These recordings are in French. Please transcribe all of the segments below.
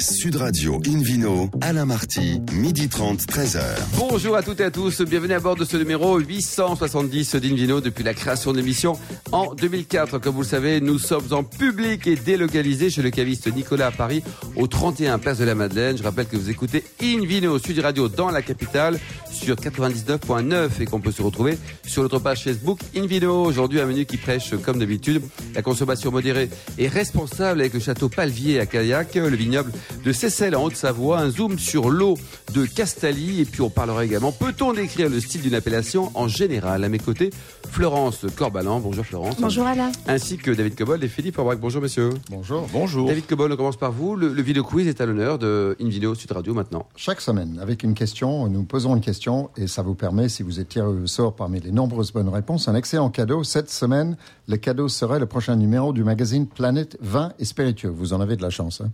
Sud Radio Invino, Alain Marty, midi 30, 13h. Bonjour à toutes et à tous, bienvenue à bord de ce numéro 870 d'Invino depuis la création de l'émission en 2004. Comme vous le savez, nous sommes en public et délocalisés chez le caviste Nicolas à Paris, au 31 Place de la Madeleine. Je rappelle que vous écoutez Invino Sud Radio dans la capitale sur 99.9 et qu'on peut se retrouver sur notre page Facebook Invino. Aujourd'hui, un menu qui prêche, comme d'habitude, la consommation modérée et responsable avec le château Palvier à Caillac, le vignoble de Cessel en Haute-Savoie, un zoom sur l'eau de Castalie et puis on parlera également, peut-on décrire le style d'une appellation en général? À mes côtés, Florence Corbalan, bonjour Florence. Bonjour Alain. Ainsi que David Cobol et Philippe Aubrac, bonjour monsieur. Bonjour. Bonjour. David Cobol, on commence par vous. Le, le vidéo quiz est à l'honneur de InVideo Sud Radio maintenant. Chaque semaine, avec une question, nous posons une question et ça vous permet, si vous êtes tiré au sort parmi les nombreuses bonnes réponses, un excellent cadeau. Cette semaine, le cadeau serait le prochain numéro du magazine Planète Vin et Spiritueux. Vous en avez de la chance. Hein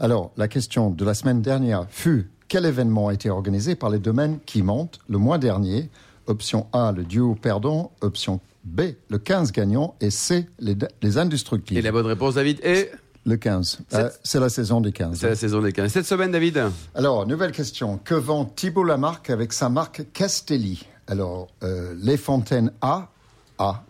Alors, la question de la semaine dernière fut quel événement a été organisé par les domaines qui montent le mois dernier? Option A, le duo perdant. Option B, le 15 gagnant. Et C, les, les indestructibles. Et la bonne réponse, David, est Le 15. Euh, c'est la saison des 15. C'est la saison des 15. Cette semaine, David Alors, nouvelle question. Que vend Thibault Lamarck avec sa marque Castelli? Alors, euh, les fontaines A, A,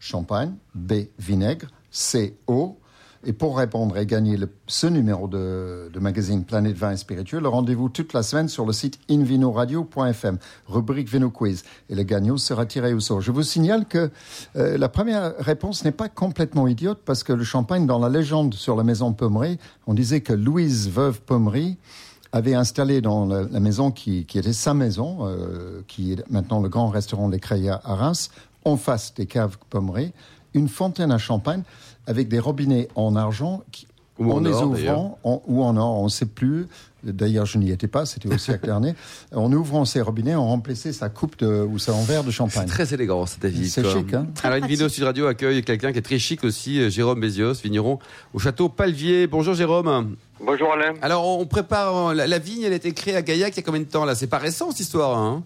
champagne, B, vinaigre, C, eau. Et pour répondre et gagner le- ce numéro de, de magazine Planète Vin et Spiritueux, le rendez-vous toute la semaine sur le site invinoradio.fm, rubrique Vino Quiz. Et le gagnant sera tiré au sort. Je vous signale que euh, la première réponse n'est pas complètement idiote parce que le champagne, dans la légende sur la maison Pommery, on disait que Louise, veuve Pommery, avait installé dans la, maison qui, qui était sa maison, euh, qui est maintenant le grand restaurant Les Crayats à Reims, en face des caves Pommery, une fontaine à champagne avec des robinets en argent qui, Ou en les or, ouvrant, en- ou en or, on ne sait plus. D'ailleurs, je n'y étais pas, c'était aussi à Clernet. En ouvrant ces robinets, on remplissait sa coupe de, ou son verre de C'est champagne. très élégant, c'est David. C'est chic, hein Alors, une vidéo Sud Radio accueille quelqu'un qui est très chic aussi, euh, Jérôme Bézios, vigneron au château Palvier. Bonjour Jérôme. Bonjour Alain. Alors, on prépare euh, la, la vigne, elle a été créée à Gaillac il y a combien de temps là? C'est pas récent cette histoire, hein?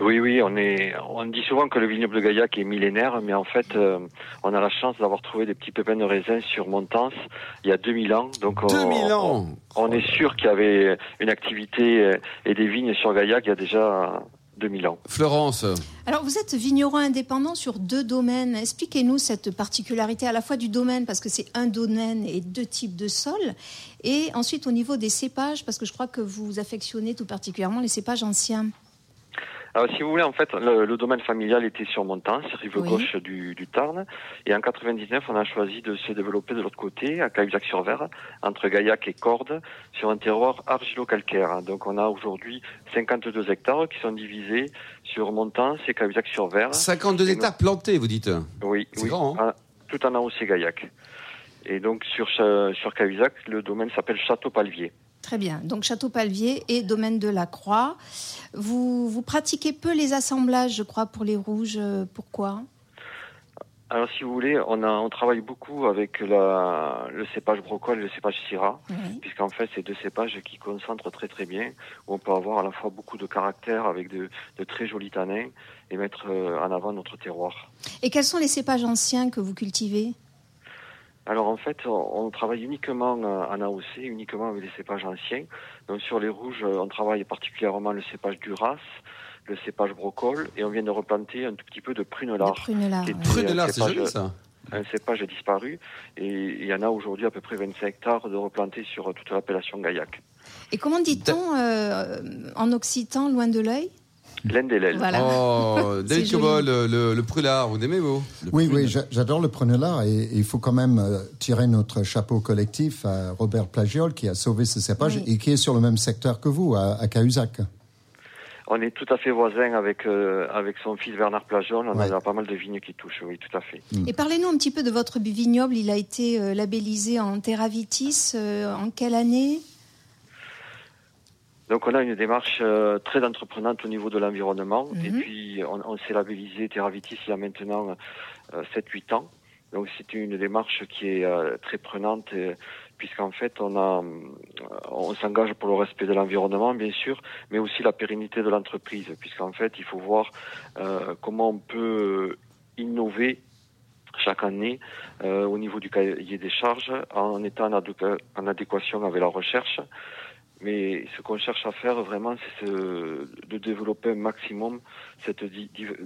Oui, oui, on est, on dit souvent que le vignoble de Gaillac est millénaire, mais en fait, euh, on a la chance d'avoir trouvé des petits pépins de raisin sur Montance il y a 2000 ans. Donc, on, 2000 ans On, on est sûr qu'il y avait une activité euh, et des vignes sur Gaillac il y a déjà 2000 ans. Florence, Alors vous êtes vigneron indépendant sur deux domaines. Expliquez-nous cette particularité à la fois du domaine, parce que c'est un domaine et deux types de sols, et ensuite au niveau des cépages, parce que je crois que vous affectionnez tout particulièrement les cépages anciens. Alors, si vous voulez, en fait, le, le domaine familial était sur Montance, rive Oui. gauche du, du Tarn. Et en 99, on a choisi de se développer de l'autre côté, à Cahuzac-sur-Vert, entre Gaillac et Cordes, sur un terroir argilo-calcaire. Donc, on a aujourd'hui 52 hectares qui sont divisés sur Montance et Cahuzac-sur-Vert. 52 Et hectares plantés, vous dites Oui, C'est oui. grand, hein Ah, tout en haut, c'est Gaillac. Et donc, sur, sur Cahuzac, le domaine s'appelle Château-Palvier. Très bien. Donc Château Palvier et domaine de la Croix. Vous, vous pratiquez peu les assemblages, je crois, pour les rouges. Euh, Pourquoi? Alors, si vous voulez, on, a, on travaille beaucoup avec la, le cépage brocol et le cépage syrah. Oui. puisqu'en fait, c'est deux cépages qui concentrent très très bien, où on peut avoir à la fois beaucoup de caractère avec de, de très jolis tanins et mettre euh, en avant notre terroir. Et quels sont les cépages anciens que vous cultivez? Alors en fait, on, on travaille uniquement euh, en AOC, uniquement avec des cépages anciens. Donc sur les rouges, euh, on travaille particulièrement le cépage Duras, le cépage brocol, et on vient de replanter un tout petit peu de prunelard. prunelard est Prunelard, un c'est cépage- joli ça. Un cépage disparu, et il y en a aujourd'hui à peu près 25 hectares de replantés sur euh, toute l'appellation Gaillac. Et comment dit-on euh, en occitan, loin de l'œil? L'aile. Voilà. Oh, David. Cobol, le, le, le prulard, vous aimez vous Le Oui, prunelard. oui, j'a- j'adore le preneur et il faut quand même euh, tirer notre chapeau collectif à Robert Plagiol qui a sauvé ce cépage Oui. et qui est sur le même secteur que vous, à, à Cahuzac. On est tout à fait voisins avec, euh, avec son fils Bernard Plajon. On Ouais. a pas mal de vignes qui touchent, oui, tout à fait. Et parlez-nous un petit peu de votre vignoble. Il a été euh, labellisé en Terravitis. euh, en quelle année? Donc on a une démarche euh, très entreprenante au niveau de l'environnement. Mhm. Et puis on, on s'est labellisé Terravitis il y a maintenant euh, 7-8 ans. Donc c'est une démarche qui est euh, très prenante euh, puisqu'en fait on a on s'engage pour le respect de l'environnement bien sûr, mais aussi la pérennité de l'entreprise puisqu'en fait il faut voir comment on peut innover chaque année au niveau du cahier des charges en étant en adéquation avec la recherche. Mais ce qu'on cherche à faire vraiment, c'est de développer un maximum cette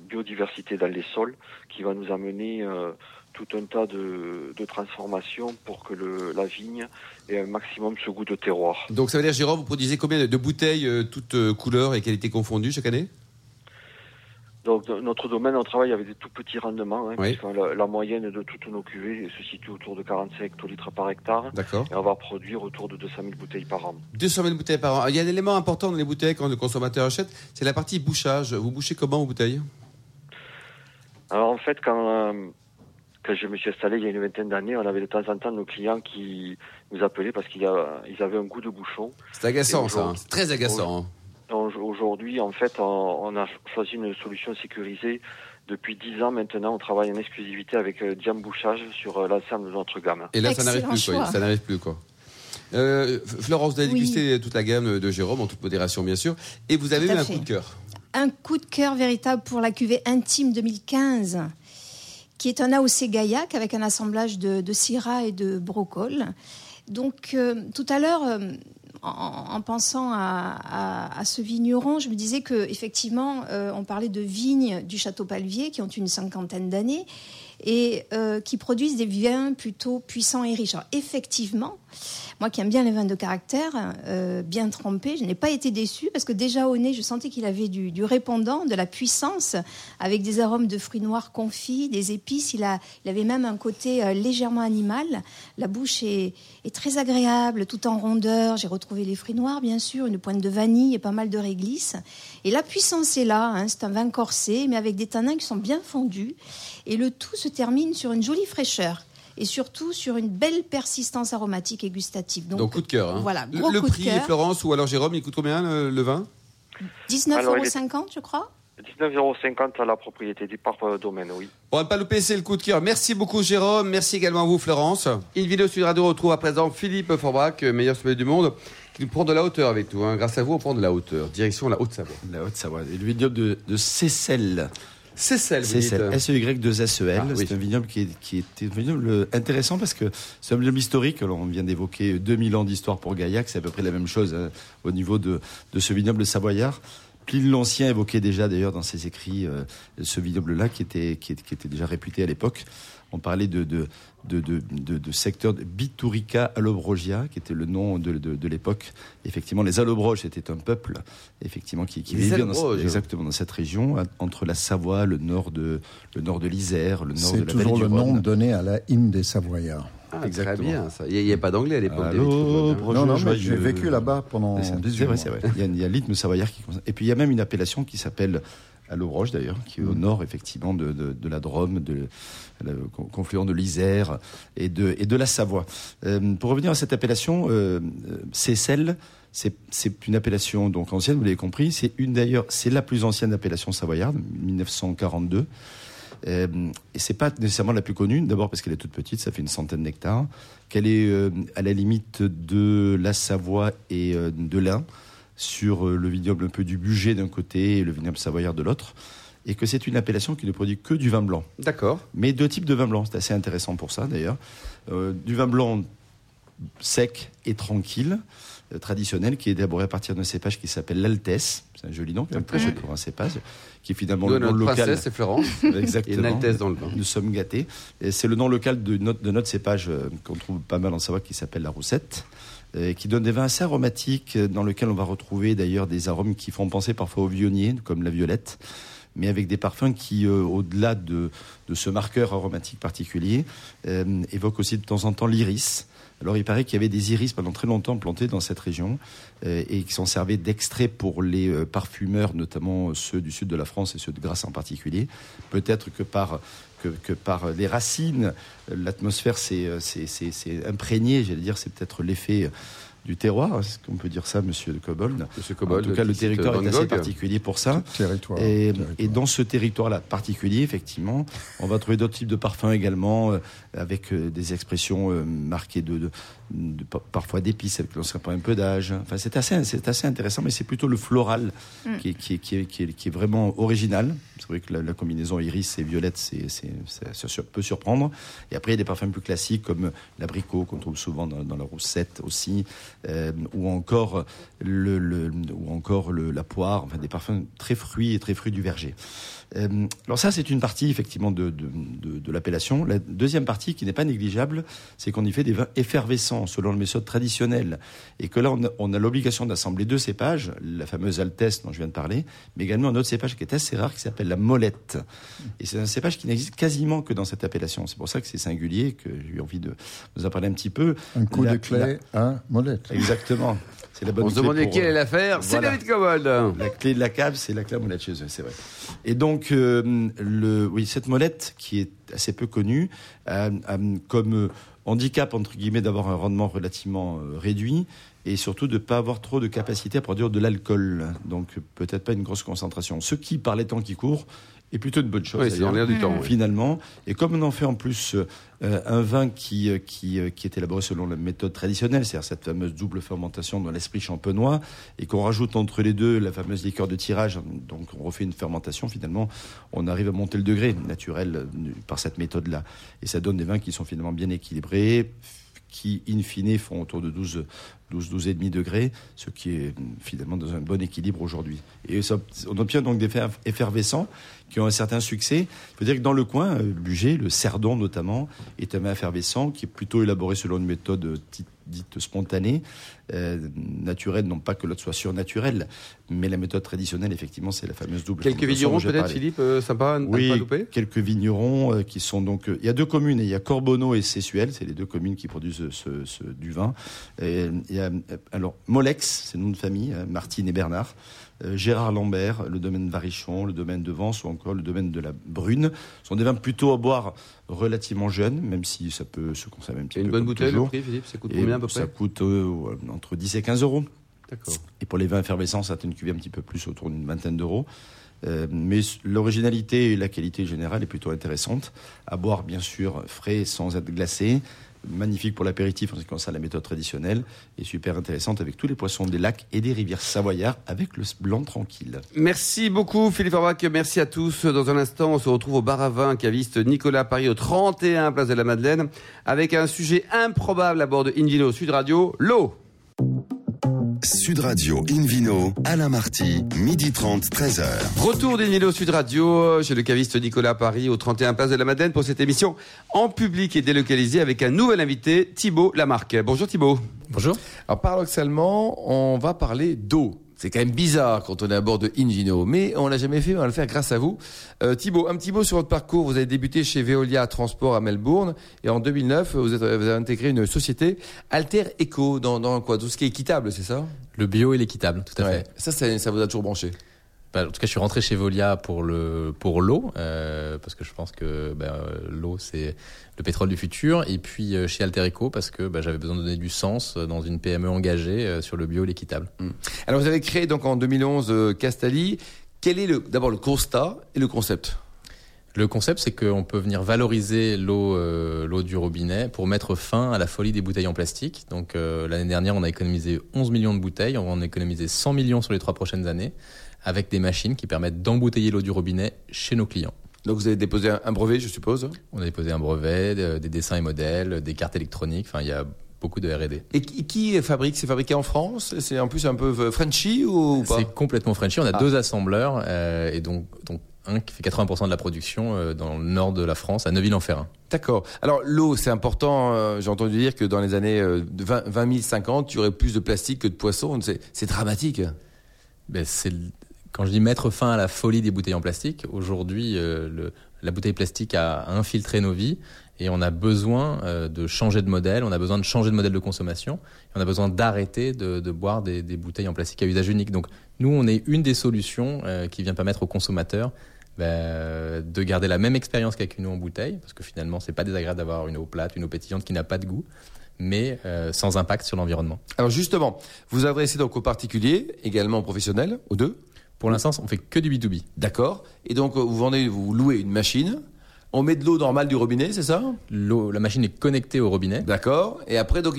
biodiversité dans les sols qui va nous amener euh, tout un tas de, transformations pour que la vigne ait un maximum ce goût de terroir. Donc ça veut dire, Jérôme, vous produisez combien de bouteilles, euh, toutes euh, couleurs et qualités confondues chaque année? Donc notre domaine, on travaille avec des tout petits rendements, hein, la, moyenne de toutes nos cuvées se situe autour de 45 hectolitres par hectare. D'accord. Et on va produire autour de 200 000 bouteilles par an. 200 000 bouteilles par an. Il y a un élément important dans les bouteilles quand le consommateur achète, c'est la partie bouchage. Vous bouchez comment vos bouteilles? Alors en fait, quand, euh, quand je me suis installé il y a une vingtaine d'années, on avait de temps en temps nos clients qui nous appelaient parce qu'ils avaient un goût de bouchon. C'est agaçant ça, hein. c'est très agaçant. Hein. Aujourd'hui, en fait, on, a choisi une solution sécurisée. Depuis 10 ans maintenant, on travaille en exclusivité avec euh, Diam Bouchage sur euh, l'ensemble de notre gamme. Et là, ça n'arrive plus, quoi. Ça n'arrive plus, quoi. Euh, Florence, vous avez dégusté toute la gamme de Jérôme, en toute modération, bien sûr. Et vous avez eu un coup de cœur. Un coup de cœur véritable pour la cuvée Intime 2015 qui est un AOC Gaillac avec un assemblage de, de Syrah et de Brocol. Donc, tout à l'heure, en, pensant à, ce vigneron, je me disais que effectivement, euh, on parlait de vignes du château Palvier qui ont une cinquantaine d'années et euh, qui produisent des vins plutôt puissants et riches. Alors, effectivement, moi qui aime bien les vins de caractère, euh, bien trempés, je n'ai pas été déçue parce que déjà au nez, je sentais qu'il avait du, répondant, de la puissance, avec des arômes de fruits noirs confits, des épices. Il, avait même un côté euh, légèrement animal. La bouche est, très agréable, tout en rondeur. J'ai retrouvé les fruits noirs, bien sûr, une pointe de vanille et pas mal de réglisse. Et la puissance est là. Hein. c'est un vin corsé, mais avec des tanins qui sont bien fondus. Et le tout se termine sur une jolie fraîcheur et surtout sur une belle persistance aromatique et gustative. Donc, coup de cœur. Hein. Voilà, le, prix, Florence, ou alors Jérôme, il coûte combien le, vin? 19,50 euros, je crois 19,50 euros à la propriété du parc euh, domaine, oui. On va pas louper, c'est le coup de cœur. Merci beaucoup Jérôme, merci également à vous Florence. Une vidéo sur Radio retrouve à présent Philippe Forbach, meilleur sommelier du monde, qui nous prend de la hauteur avec nous. Hein. Grâce à vous, on prend de la hauteur. Direction la Haute-Savoie. La Haute-Savoie. Et le vidéo de, de Cécelle. C'est celle, S-E-Y-2-S-E-L. Ah c'est un vignoble qui est, un vignoble intéressant parce que c'est un vignoble historique. on vient d'évoquer 2000 ans d'histoire pour Gaillac. C'est à peu près la même chose hein, au niveau de, ce vignoble savoyard. Pline l'Ancien évoquait déjà d'ailleurs dans ses écrits euh, ce vignoble-là qui était, qui, était déjà réputé à l'époque. On parlait de, de, de, de, secteur de Biturica Allobrogia, qui était le nom de, l'époque. Effectivement, les Allobroges c'était un peuple effectivement qui, vivait dans, exactement dans cette région, entre la Savoie, le nord de, le nord de l'Isère, le nord de la C'est toujours le nom donné à la hymne des Savoyards. Ah, Très bien, Il n'y a, pas d'anglais à l'époque. Non, non, mais j'ai vécu là-bas pendant 18 ans. C'est vrai, Il y a, il y a l'hymne savoyard qui... Et puis il y a même une appellation qui s'appelle à l'Obroche d'ailleurs, qui est au mm. nord effectivement de, de, la Drôme, de, le confluent de l'Isère et de, et de la Savoie. Euh, pour revenir à cette appellation, euh, c'est celle c'est une appellation donc ancienne, vous l'avez compris. C'est une d'ailleurs, c'est la plus ancienne appellation savoyarde, 1942. Euh, et c'est pas nécessairement la plus connue, d'abord parce qu'elle est toute petite, ça fait une centaine d'hectares, qu'elle est euh, à la limite de la Savoie et de l'Ain sur euh, le vignoble un peu du budget d'un côté et le vignoble savoyard de l'autre, et que c'est une appellation qui ne produit que du vin blanc. D'accord. Mais deux types de vin blanc, c'est assez intéressant pour ça d'ailleurs. Euh, du vin blanc sec et tranquille, euh, traditionnel, qui est élaboré à partir d'un cépage qui s'appelle l'Altesse. C'est un joli nom, un très joli pour un cépage, qui est finalement le nom local. c'est Florence. Exactement. Et dans le vin. Nous sommes gâtés. C'est le nom local de notre, de notre cépage qu'on trouve pas mal en Savoie, qui s'appelle la Roussette. Euh, qui donne des vins assez aromatiques, euh, dans lesquels on va retrouver d'ailleurs des arômes qui font penser parfois au vionnier, comme la violette, mais avec des parfums qui, euh, au-delà de, ce marqueur aromatique particulier, évoquent aussi de temps en temps l'iris. Alors il paraît qu'il y avait des iris pendant très longtemps plantés dans cette région et qui sont servis d'extrait pour les parfumeurs, notamment ceux du sud de la France et ceux de Grasse en particulier. Peut-être que par que, par les racines, l'atmosphère s'est imprégné, j'allais dire, c'est peut-être l'effet du terroir, est-ce qu'on peut dire ça, Monsieur de Cobold Monsieur En Cobold, tout cas, le territoire est assez particulier pour ça. Territoire. Et, territoire. et dans ce territoire-là particulier, effectivement, on va trouver d'autres types de parfums également, euh, avec euh, des expressions euh, marquées de, de, de- pa- parfois d'épices, avec l'on pas un peu d'âge. Enfin, c'est assez, c'est assez intéressant, mais c'est plutôt le floral qui, est, qui, est, qui, est, qui, est, qui est vraiment original. C'est vrai que la, la combinaison iris et violette, c'est, ça peut surprendre. Et après, il y a des parfums plus classiques comme l'abricot qu'on trouve souvent dans, la roussette aussi, euh, ou encore ou encore la poire. Enfin, des parfums très fruits et très fruits du verger. Euh, alors ça, c'est une partie effectivement de, de, de, de l'appellation. La deuxième partie, qui n'est pas négligeable, c'est qu'on y fait des vins effervescents selon le méthode traditionnelle. Et que là, on a, on a l'obligation d'assembler deux cépages, la fameuse Altesse dont je viens de parler, mais également un autre cépage qui est assez rare, qui s'appelle la Molette. Et c'est un cépage qui n'existe quasiment que dans cette appellation. C'est pour ça que c'est singulier, que j'ai eu envie de vous en parler un petit peu. Un coup La- de clé, un molette. Exactement. C'est la bonne On se demandait quelle euh, est l'affaire. C'est. David Cobold. la clé de la cave, c'est la clé à molette chez eux, c'est vrai. Et donc, euh, le, oui, cette molette qui est assez peu connue, a, a comme euh, handicap entre guillemets d'avoir un rendement relativement euh, réduit et surtout de ne pas avoir trop de capacité à produire de l'alcool. Donc peut-être pas une grosse concentration. Ce qui, par les temps qui courent, est plutôt une bonne chose. Oui, c'est dans l'air du temps. oui. finalement. Et comme on en fait en plus euh, un vin qui, euh, qui, euh, qui est élaboré selon la méthode traditionnelle, c'est-à-dire cette fameuse double fermentation dans l'esprit champenois, et qu'on rajoute entre les deux la fameuse liqueur de tirage, donc on refait une fermentation, finalement, on arrive à monter le degré naturel euh, par cette méthode-là. Et ça donne des vins qui sont finalement bien équilibrés, qui, in fine, font autour de 12, 12, 12,5 degrés, ce qui est finalement dans un bon équilibre aujourd'hui. Et on obtient donc des vins effervescents qui ont un certain succès. Il faut dire que dans le coin, euh, Bugey, le Cerdon notamment, est un vin effervescent qui est plutôt élaboré selon une méthode euh, dite, spontanée, euh, naturelle, non pas que l'autre soit surnaturel, mais la méthode traditionnelle, effectivement, c'est la fameuse double Quelques vignerons peut-être. Philippe, euh, sympa, à ne Oui, pas louper? quelques vignerons euh, qui sont donc. euh, il y a deux communes, il y a Corbonneau et Sessuel, c'est les deux communes qui produisent ce, du vin. Et il y a, euh, alors, Molex, c'est le nom de famille, Martine et Bernard. Euh, Gérard Lambert, le domaine Varichon, le domaine de Vence ou encore le domaine de la Brune sont des vins plutôt à boire relativement jeunes, même si ça peut se consommer un petit une peu. bonne comme bouteille, le prix, Philippe Ça coûte Et combien à peu ça près coûte euh, entre 10 et 15 euros. D'accord. Et pour les vins effervescents, ça a une cuvée un petit peu plus, autour d'une vingtaine d'euros. Euh, mais l'originalité et la qualité générale est plutôt intéressante. À boire, bien sûr, frais, sans être glacé. Magnifique pour l'apéritif en ce qui concerne la méthode traditionnelle. Et super intéressante avec tous les poissons des lacs et des rivières savoyards avec le blanc tranquille. Merci beaucoup Philippe Orbach, merci à tous. Dans un instant, on se retrouve au bar à vin caviste Nicolas Paris au 31 Place de la Madeleine avec un sujet improbable à bord de Invino Sud Radio, l'eau. Sud Radio Invino, Alain Marty, midi 30, 13h. Retour d'Invino Sud Radio chez le caviste Nicolas Paris au 31 Place de la Madeleine pour cette émission en public et délocalisée avec un nouvel invité, Thibaut Lamarque. Bonjour Thibaut. Bonjour. Alors paradoxalement, on va parler d'eau. C'est quand même bizarre quand on est à bord de Invino, mais on l'a jamais fait, on va le faire grâce à vous. Euh, Thibaut, un petit mot sur votre parcours. Vous avez débuté chez Veolia Transport à Melbourne et en 2009, vous, êtes- vous avez intégré une société Alter Eco dans, dans quoi Tout ce qui est équitable, c'est ça? Le bio et l'équitable, tout à Ouais. fait. Ça, ça, ça vous a toujours branché? Bah, en tout cas, je suis rentré chez Volia pour le pour l'eau, euh, parce que je pense que bah, euh, l'eau c'est le pétrole du futur, et puis euh, chez Alterico parce que bah, j'avais besoin de donner du sens euh, dans une PME engagée sur le bio et l'équitable. Alors vous avez créé donc en 2011 euh, Castali. Quel est le d'abord le constat et le concept? Le concept, c'est qu'on peut venir valoriser l'eau euh, l'eau du robinet pour mettre fin à la folie des bouteilles en plastique. Donc euh, l'année dernière, on a économisé 11 millions de bouteilles, on va en économiser 100 millions sur les trois prochaines années, avec des machines qui permettent d'embouteiller l'eau du robinet chez nos clients. Donc vous avez déposé un, brevet, je suppose? On a déposé un brevet, de- des dessins et modèles, des cartes électroniques. Enfin, il y a beaucoup de R&D. Et qui, fabrique C'est fabriqué en France? C'est en plus un peu euh, Frenchy ou pas? C'est complètement Frenchy. On a Ah. deux assembleurs euh, et donc, donc un qui fait 80% de la production euh, dans le nord de la France, à Neuville-en-Ferrin. D'accord. Alors l'eau, c'est important. euh, J'ai entendu dire que dans les années euh, de 20, 20 050, il y aurait plus de plastique que de poissons. C'est dramatique. Ben, quand je dis mettre fin à la folie des bouteilles en plastique, aujourd'hui, euh, la bouteille plastique a infiltré nos vies et on a besoin euh, de changer de modèle, on a besoin de changer de modèle de consommation, et on a besoin d'arrêter de, de boire des, des bouteilles en plastique à usage unique. Donc nous, on est une des solutions euh, qui vient permettre aux consommateurs ben, de garder la même expérience qu'avec une eau en bouteille, parce que finalement, c'est pas désagréable d'avoir une eau plate, une eau pétillante qui n'a pas de goût, mais euh, sans impact sur l'environnement. Alors justement, vous adressez donc aux particuliers, également aux professionnels, aux deux? Pour l'instant, on fait que du B2B. D'accord. Et donc vous vendez, vous louez une machine, on met de l'eau normale du robinet, c'est ça L'eau, la machine est connectée au robinet. D'accord. Et après, donc,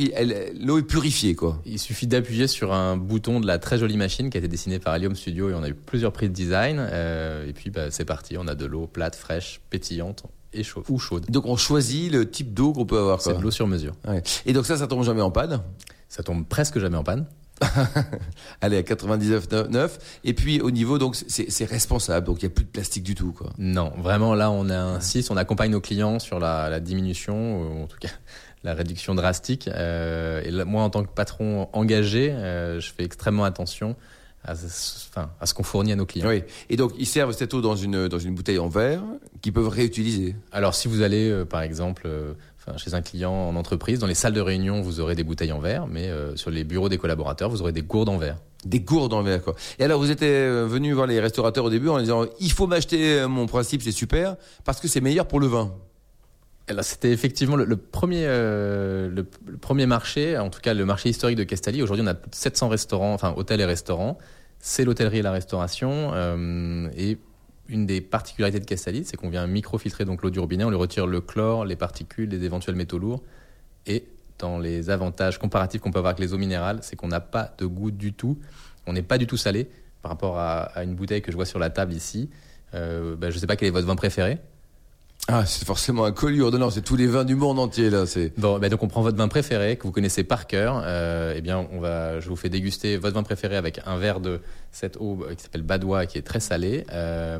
l'eau est purifiée, quoi. Il suffit d'appuyer sur un bouton de la très jolie machine qui a été dessinée par Helium Studio et on a eu plusieurs prix de design. euh, et puis bah, c'est parti, on a de l'eau plate, fraîche, pétillante et chaude ou chaude. Donc on choisit le type d'eau qu'on peut avoir. C'est de l'eau sur mesure. Ouais. Et donc ça, ça tombe jamais en panne? Ça tombe presque jamais en panne. Allez, à 99,9. Et puis au niveau, donc c'est responsable. Donc il n'y a plus de plastique du tout, quoi. Non, vraiment là on insiste, on accompagne nos clients sur la, la diminution, ou en tout cas la réduction drastique. Euh, et là, moi en tant que patron engagé, euh, je fais extrêmement attention à, ce- enfin, à ce qu'on fournit à nos clients. Oui. Et donc ils servent cette eau dans une dans une bouteille en verre qu'ils peuvent réutiliser. Alors si vous allez euh, par exemple enfin, chez un client en entreprise, dans les salles de réunion vous aurez des bouteilles en verre, mais euh, sur les bureaux des collaborateurs vous aurez des gourdes en verre. Des gourdes en verre, quoi. Et alors, vous étiez euh, venu voir les restaurateurs au début en disant, il faut m'acheter euh, mon principe, c'est super, parce que c'est meilleur pour le vin. Et là, c'était effectivement le, le premier, euh, le, le premier marché, en tout cas le marché historique de Castali. Aujourd'hui, on a plus de 700 restaurants, enfin hôtels et restaurants. C'est l'hôtellerie et la restauration. euh, et une des particularités de Castali, c'est qu'on vient microfiltrer donc l'eau du robinet, on lui retire le chlore, les particules, les éventuels métaux lourds. Et dans les avantages comparatifs qu'on peut avoir avec les eaux minérales, c'est qu'on n'a pas de goût du tout. On n'est pas du tout salé par rapport à, à une bouteille que je vois sur la table ici. Euh, ben, je ne sais pas quel est votre vin préféré. Ah, c'est forcément un collier. Non, non, c'est tous les vins du monde entier, là. C'est. Bon, ben donc on prend votre vin préféré que vous connaissez par cœur. Euh, eh bien, on va, je vous fais déguster votre vin préféré avec un verre de cette eau qui s'appelle Badois, qui est très salée, euh,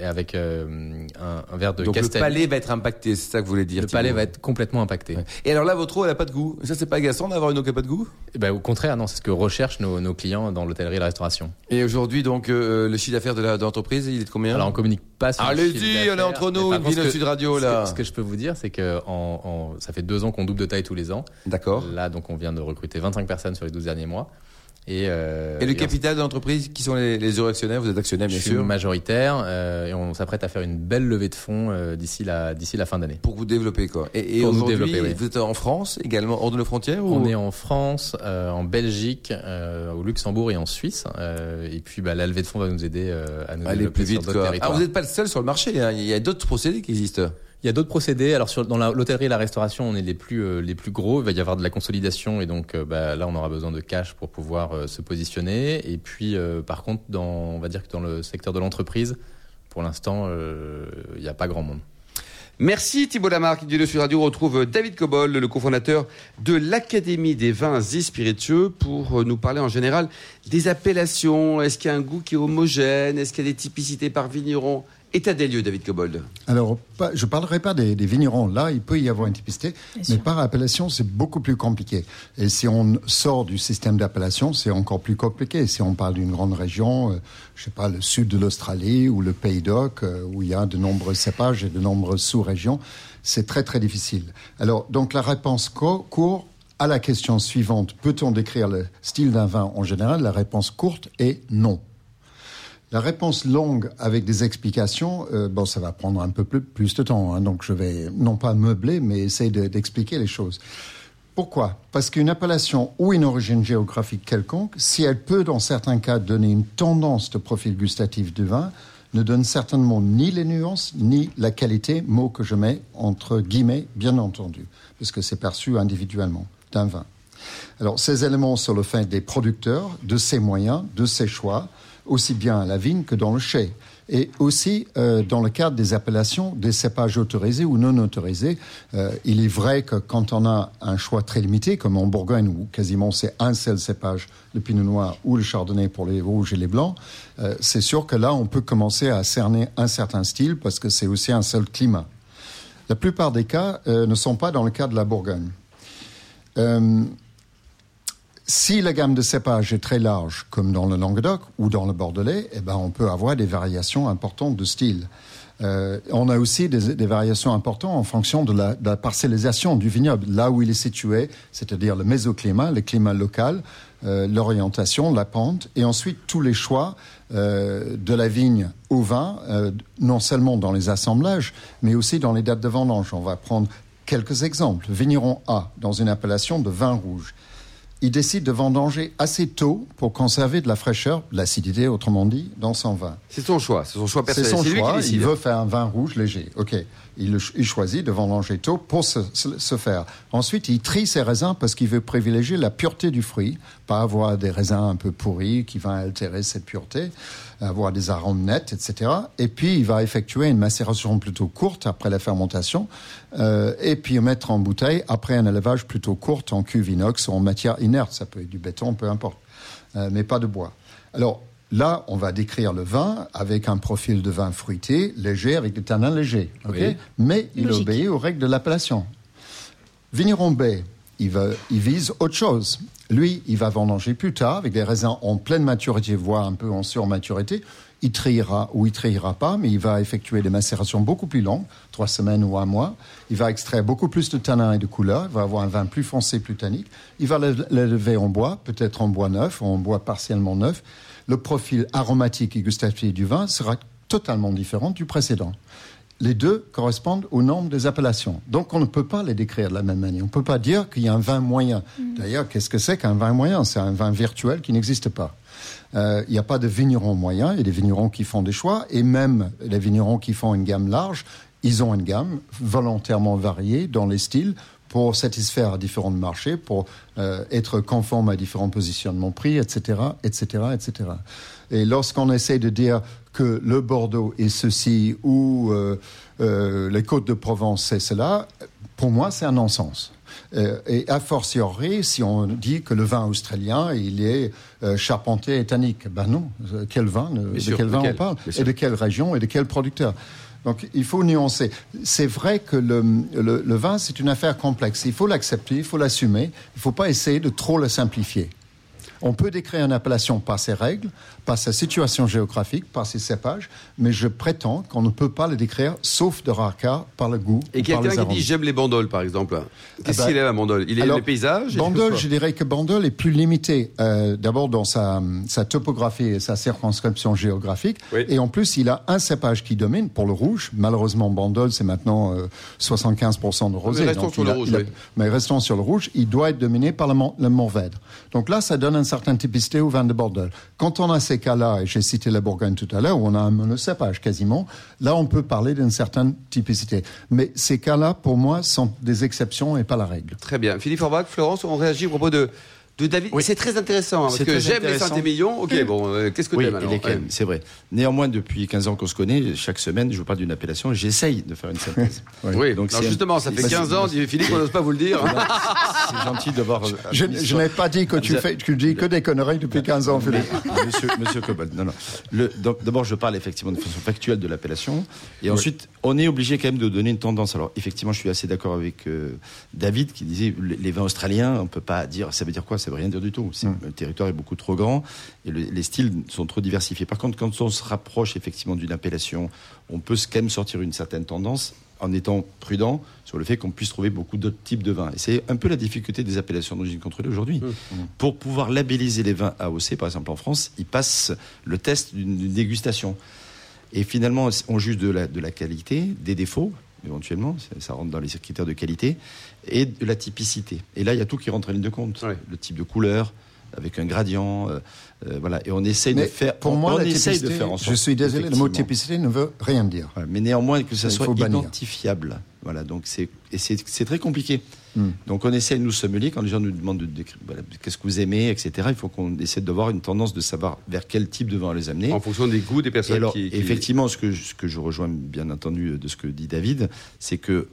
et avec euh, un, un verre de Donc le palais va être impacté, c'est ça que vous voulez dire. Le palais va être complètement impacté. Ouais. Et alors là, votre eau, elle a pas de goût. Ça, c'est pas agaçant d'avoir une eau qui a pas de goût? Eh ben, au contraire, non, c'est ce que recherchent nos, nos clients dans l'hôtellerie et la restauration. Et aujourd'hui, donc, euh, le chiffre d'affaires de l'entreprise, il est de combien? Alors, on communique pas sur le Allez-y, chiffre on est entre nous, une Ville Sud Radio, ce que- là. Ce que je peux vous dire, c'est que en, en- ça fait deux ans qu'on double de taille tous les ans. D'accord. Là, donc, on vient de recruter 25 personnes sur les 12 derniers mois. Et, euh, Et le capital de l'entreprise, qui sont les, les actionnaires Vous êtes actionnaire, bien je suis sûr. majoritaire euh, et on s'apprête à faire une belle levée de fonds euh, d'ici la d'ici la fin d'année. Pour vous développer, quoi. Et, et aujourd'hui, oui. vous êtes en France, également, hors de nos frontières ou... On est en France, euh, en Belgique, euh, au Luxembourg et en Suisse. euh, et puis bah, la levée de fonds va nous aider euh, à nous Aller développer plus vite, sur d'autres quoi. Ah, vous n'êtes pas le seul sur le marché, hein. il y a d'autres procédés qui existent. Il y a d'autres procédés. Alors sur, dans l'hôtellerie et la restauration, on est les plus euh, les plus gros. Il va y avoir de la consolidation et donc euh, bah, là, on aura besoin de cash pour pouvoir euh, se positionner. Et puis, par contre, dans on va dire que dans le secteur de l'entreprise, pour l'instant, il n'y a pas grand monde. Merci Thibault Lamarck. Du Sud Radio on retrouve David Cobol, le cofondateur de l'Académie des vins et spiritueux, pour nous parler en général des appellations. Est-ce qu'il y a un goût qui est homogène? Est-ce qu'il y a des typicités par vigneron? État des lieux, David Cobold. Alors, pas- je ne parlerai pas des, des vignerons. Là, il peut y avoir une typicité, mais sûr. par appellation, c'est beaucoup plus compliqué. Et si on sort du système d'appellation, c'est encore plus compliqué. Si on parle d'une grande région, euh, je sais pas, le sud de l'Australie ou le Pays d'Oc, euh, où il y a de nombreux cépages et de nombreuses sous-régions, c'est très très difficile. Alors, donc la réponse co- courte à la question suivante, peut-on décrire le style d'un vin en général? La réponse courte est non. La réponse longue avec des explications, euh, bon, ça va prendre un peu plus, de temps. hein, donc je vais non pas meubler, mais essayer de- d'expliquer les choses. Pourquoi? Parce qu'une appellation ou une origine géographique quelconque, si elle peut dans certains cas donner une tendance de profil gustatif du vin, ne donne certainement ni les nuances ni la qualité, mot que je mets entre guillemets, bien entendu, parce que c'est perçu individuellement d'un vin. Alors, ces éléments sont le fait des producteurs, de ses moyens, de ses choix, aussi bien à la vigne que dans le chai. Et aussi, euh, dans le cadre des appellations, des cépages autorisés ou non autorisés, euh, il est vrai que quand on a un choix très limité, comme en Bourgogne, où quasiment c'est un seul cépage, le pinot noir ou le chardonnay pour les rouges et les blancs, euh, c'est sûr que là, on peut commencer à cerner un certain style parce que c'est aussi un seul climat. La plupart des cas ne sont pas dans le cas de la Bourgogne. Si la gamme de cépages est très large, comme dans le Languedoc ou dans le Bordelais, eh ben, on peut avoir des variations importantes de style. Euh, on a aussi des, des variations importantes en fonction de la, de la parcellisation du vignoble, là où il est situé, c'est-à-dire le mésoclimat, le climat local, euh, l'orientation, la pente, et ensuite tous les choix euh, de la vigne au vin, euh, non seulement dans les assemblages, mais aussi dans les dates de vendange. On va prendre Quelques exemples. Vigneron A, dans une appellation de vin rouge. Il décide de vendanger assez tôt pour conserver de la fraîcheur, de l'acidité autrement dit, dans son vin. C'est son choix, c'est son choix C'est personnel. son lui qui choix, il veut faire un vin rouge léger. Ok, il, choisit de vendanger tôt pour se faire. Ensuite, il trie ses raisins parce qu'il veut privilégier la pureté du fruit, pas avoir des raisins un peu pourris qui vont altérer cette pureté, avoir des arômes nets, etc. Et puis, il va effectuer une macération plutôt courte après la fermentation, euh, et puis mettre en bouteille après un élevage plutôt court en cuve inox ou en matière inerte. Ça peut être du béton, peu importe, Euh, mais pas de bois. Alors là, on va décrire le vin avec un profil de vin fruité, léger, avec des tanins légers. Oui. Mais il Logique. obéit aux règles de l'appellation. Vigneron B, il, va, il vise autre chose. Lui, il va vendanger plus tard avec des raisins en pleine maturité, voire un peu en surmaturité. Il triera ou il triera pas, mais il va effectuer des macérations beaucoup plus longues, trois semaines ou un mois. Il va extraire beaucoup plus de tanins et de couleurs. Il va avoir un vin plus foncé, plus tannique. Il va l'é- l'élever en bois, peut-être en bois neuf ou en bois partiellement neuf. Le profil aromatique et gustatif du vin sera totalement différent du précédent les deux correspondent aux normes des appellations. Donc on ne peut pas les décrire de la même manière. On ne peut pas dire qu'il y a un vin moyen. D'ailleurs, qu'est-ce que c'est qu'un vin moyen? C'est un vin virtuel qui n'existe pas. Euh, Il n'y a pas de vignerons moyens, il y a des vignerons qui font des choix, et même les vignerons qui font une gamme large, ils ont une gamme volontairement variée dans les styles pour satisfaire différents marchés, pour euh, être conforme à différents positionnements prix, etc., etc., etc. Et lorsqu'on essaie de dire que le Bordeaux est ceci ou euh, euh, les Côtes de Provence c'est cela, pour moi c'est un non-sens. Euh, et a fortiori, si on dit que le vin australien, il est charpenté et tannique, ben non. Quel vin De sûr, quel vin lequel on parle. Et de quelle région et de quel producteur donc il faut nuancer. C'est vrai que le, le- le vin, c'est une affaire complexe. Il faut l'accepter, il faut l'assumer. Il ne faut pas essayer de trop le simplifier. On peut décrire une appellation par ses règles, par sa situation géographique, par ses cépages, mais je prétends qu'on ne peut pas le décrire, sauf de rares cas, par le goût Et quelqu'un qui dit j'aime les bandoles, par exemple. Qu'est-ce Ah bah, qu'il aime à Bandol Il aime alors, les paysages et Bandol, tout ça je dirais que Bandol est plus limité. euh, D'abord dans sa, sa topographie et sa circonscription géographique. Oui. Et en plus, il a un cépage qui domine pour le rouge. Malheureusement, Bandol, c'est maintenant euh, 75% de rosé. Mais restons Donc, sur le rouge, il a- oui. Mais restons sur le rouge. Il doit être dominé par le, le Mourvèdre. Donc là, ça donne une certaine typicité au vin de Bandol. Quand on a ces cas-là, et j'ai cité la Bourgogne tout à l'heure, où on a un monocépage quasiment, là, on peut parler d'une certaine typicité. Mais ces cas-là, pour moi, sont des exceptions et pas la règle. Très bien. Philippe Forbach, Florence, on réagit à propos de, de David. Oui. C'est très intéressant, hein, parce que j'aime les. Saint-Émilion. Ok, bon, euh, qu'est-ce que Oui, t'aimes alors Ouais. c'est vrai. Néanmoins, depuis 15 ans qu'on se connaît, chaque semaine, je vous parle d'une appellation et j'essaye de faire une synthèse. Oui, Donc alors justement, ça fait c'est- 15 ans, Philippe, on n'ose pas vous le dire. c'est gentil d'avoir. euh, Je, n'ai pas dit que tu, dis que des conneries depuis 15 ans, Philippe. Monsieur, monsieur Cobold, non, non. D'abord, je parle effectivement de façon factuelle de l'appellation. Et ensuite, on est obligé quand même de donner une tendance. Alors, effectivement, je suis assez d'accord avec euh, David qui disait les, vins australiens, on peut pas dire. Ça veut dire quoi? Ça veut rien dire du tout. C'est- Le territoire est beaucoup trop grand et le- les styles sont trop diversifiés. Par contre, quand on se rapproche effectivement d'une appellation, on peut quand même sortir une certaine tendance en étant prudent sur le fait qu'on puisse trouver beaucoup d'autres types de vins. Et c'est un peu la difficulté des appellations d'origine contrôlée aujourd'hui. Pour pouvoir labelliser les vins AOC, par exemple en France, ils passent le test d'une d'une dégustation. Et finalement, on juge de la, de la qualité, des défauts, éventuellement, ça, ça rentre dans les critères de qualité, et de la typicité. Et là, il y a tout qui rentre en ligne de compte. Ouais. Le type de couleur, avec un gradient, euh, euh, voilà. Et on essaye Mais de faire. pour on, moi, on la essaye de faire en sorte. je suis désolé, le mot typicité ne veut rien dire. Ouais, mais néanmoins que ça soit identifiable. Voilà, donc c'est et c'est c'est très compliqué. Hmm. Donc on essaie nous sommeliers quand les gens nous demandent de décrire voilà, qu'est-ce que vous aimez, etc. Il faut qu'on essaie de voir une tendance de savoir vers quel type de vin les amener. En fonction des goûts des Et personnes alors, qui, qui- effectivement, ce que, je, ce que je rejoins bien entendu de ce que dit David, c'est que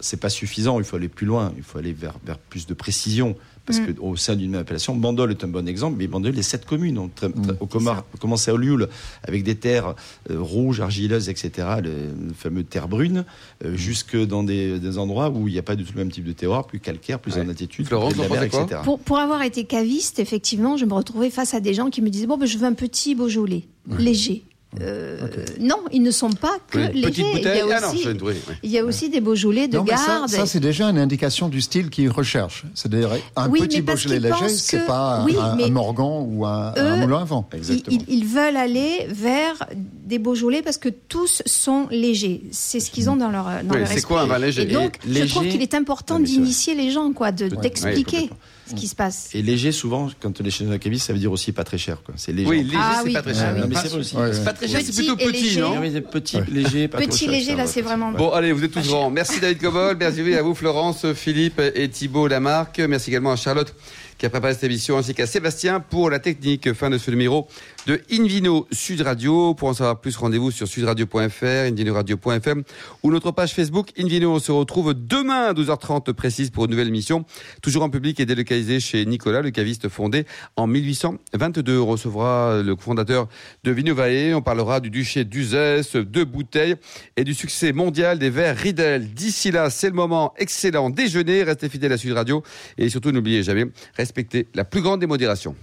c'est pas suffisant. Il faut aller plus loin. Il faut aller vers, vers plus de précision. Parce Mm. que au sein d'une même appellation, Bandol est un bon exemple, mais Bandol, les sept communes. On, tra- Mm. tra- au Comar- on commence à Olioul avec des terres euh, rouges, argileuses, etc., le, le fameux terre brune, Mm. euh, jusque dans des, des endroits où il n'y a pas du tout le même type de terroir, plus calcaire, plus Ouais. en altitude, Florence, plus de la mer, etc. Pour, pour avoir été caviste, effectivement, je me retrouvais face à des gens qui me disaient Bon, ben, je veux un petit Beaujolais, léger. Euh, non, ils ne sont pas que Oui, légers. Il y a Ah non, aussi, je- oui, oui. il y a aussi des Beaujolais de Non, mais ça, garde. ça, c'est déjà une indication du style qu'ils recherchent. C'est-à-dire un Oui, petit Beaujolais léger, c'est que- pas un, oui, un- mais un Morgan ou un, eux, un moulin à vent. Ils, ils- ils veulent aller vers des Beaujolais parce que tous sont légers. C'est ce qu'ils ont dans leur, dans Oui, leur c'est esprit. quoi un vin léger Et donc, je trouve qu'il est important c'est d'initier les gens, quoi, de- Ouais, d'expliquer. Ce qui se passe. Et léger, souvent, quand les chez un caviste, ça veut dire aussi pas très cher. quoi. C'est léger. Oui, léger, Ah c'est oui. pas très Ah cher. oui. Non, mais c'est vrai aussi. Ouais, C'est pas très cher, c'est plutôt et petit, léger. non oui, c'est petit, léger, pas trop Petit, léger, là, c'est vraiment. Bon, allez, vous êtes tous grands. Merci David Cobol, merci à vous Florence, Philippe et Thibault Lamarck. Merci également à Charlotte qui a préparé cette émission, ainsi qu'à Sébastien pour la technique. Fin de ce numéro de Invino Sud Radio. Pour en savoir plus, rendez-vous sur sudradio.fr, invinoradio.fm ou notre page Facebook Invino. On se retrouve demain à 12h30 précise pour une nouvelle émission, toujours en public et délocalisée chez Nicolas, le caviste fondé en 1822. On recevra le fondateur de Vinovae. On parlera du duché d'Uzès, de bouteilles et du succès mondial des verres Riedel. D'ici là, c'est le moment excellent déjeuner. Restez fidèles à Sud Radio et surtout n'oubliez jamais, respectez la plus grande des modérations.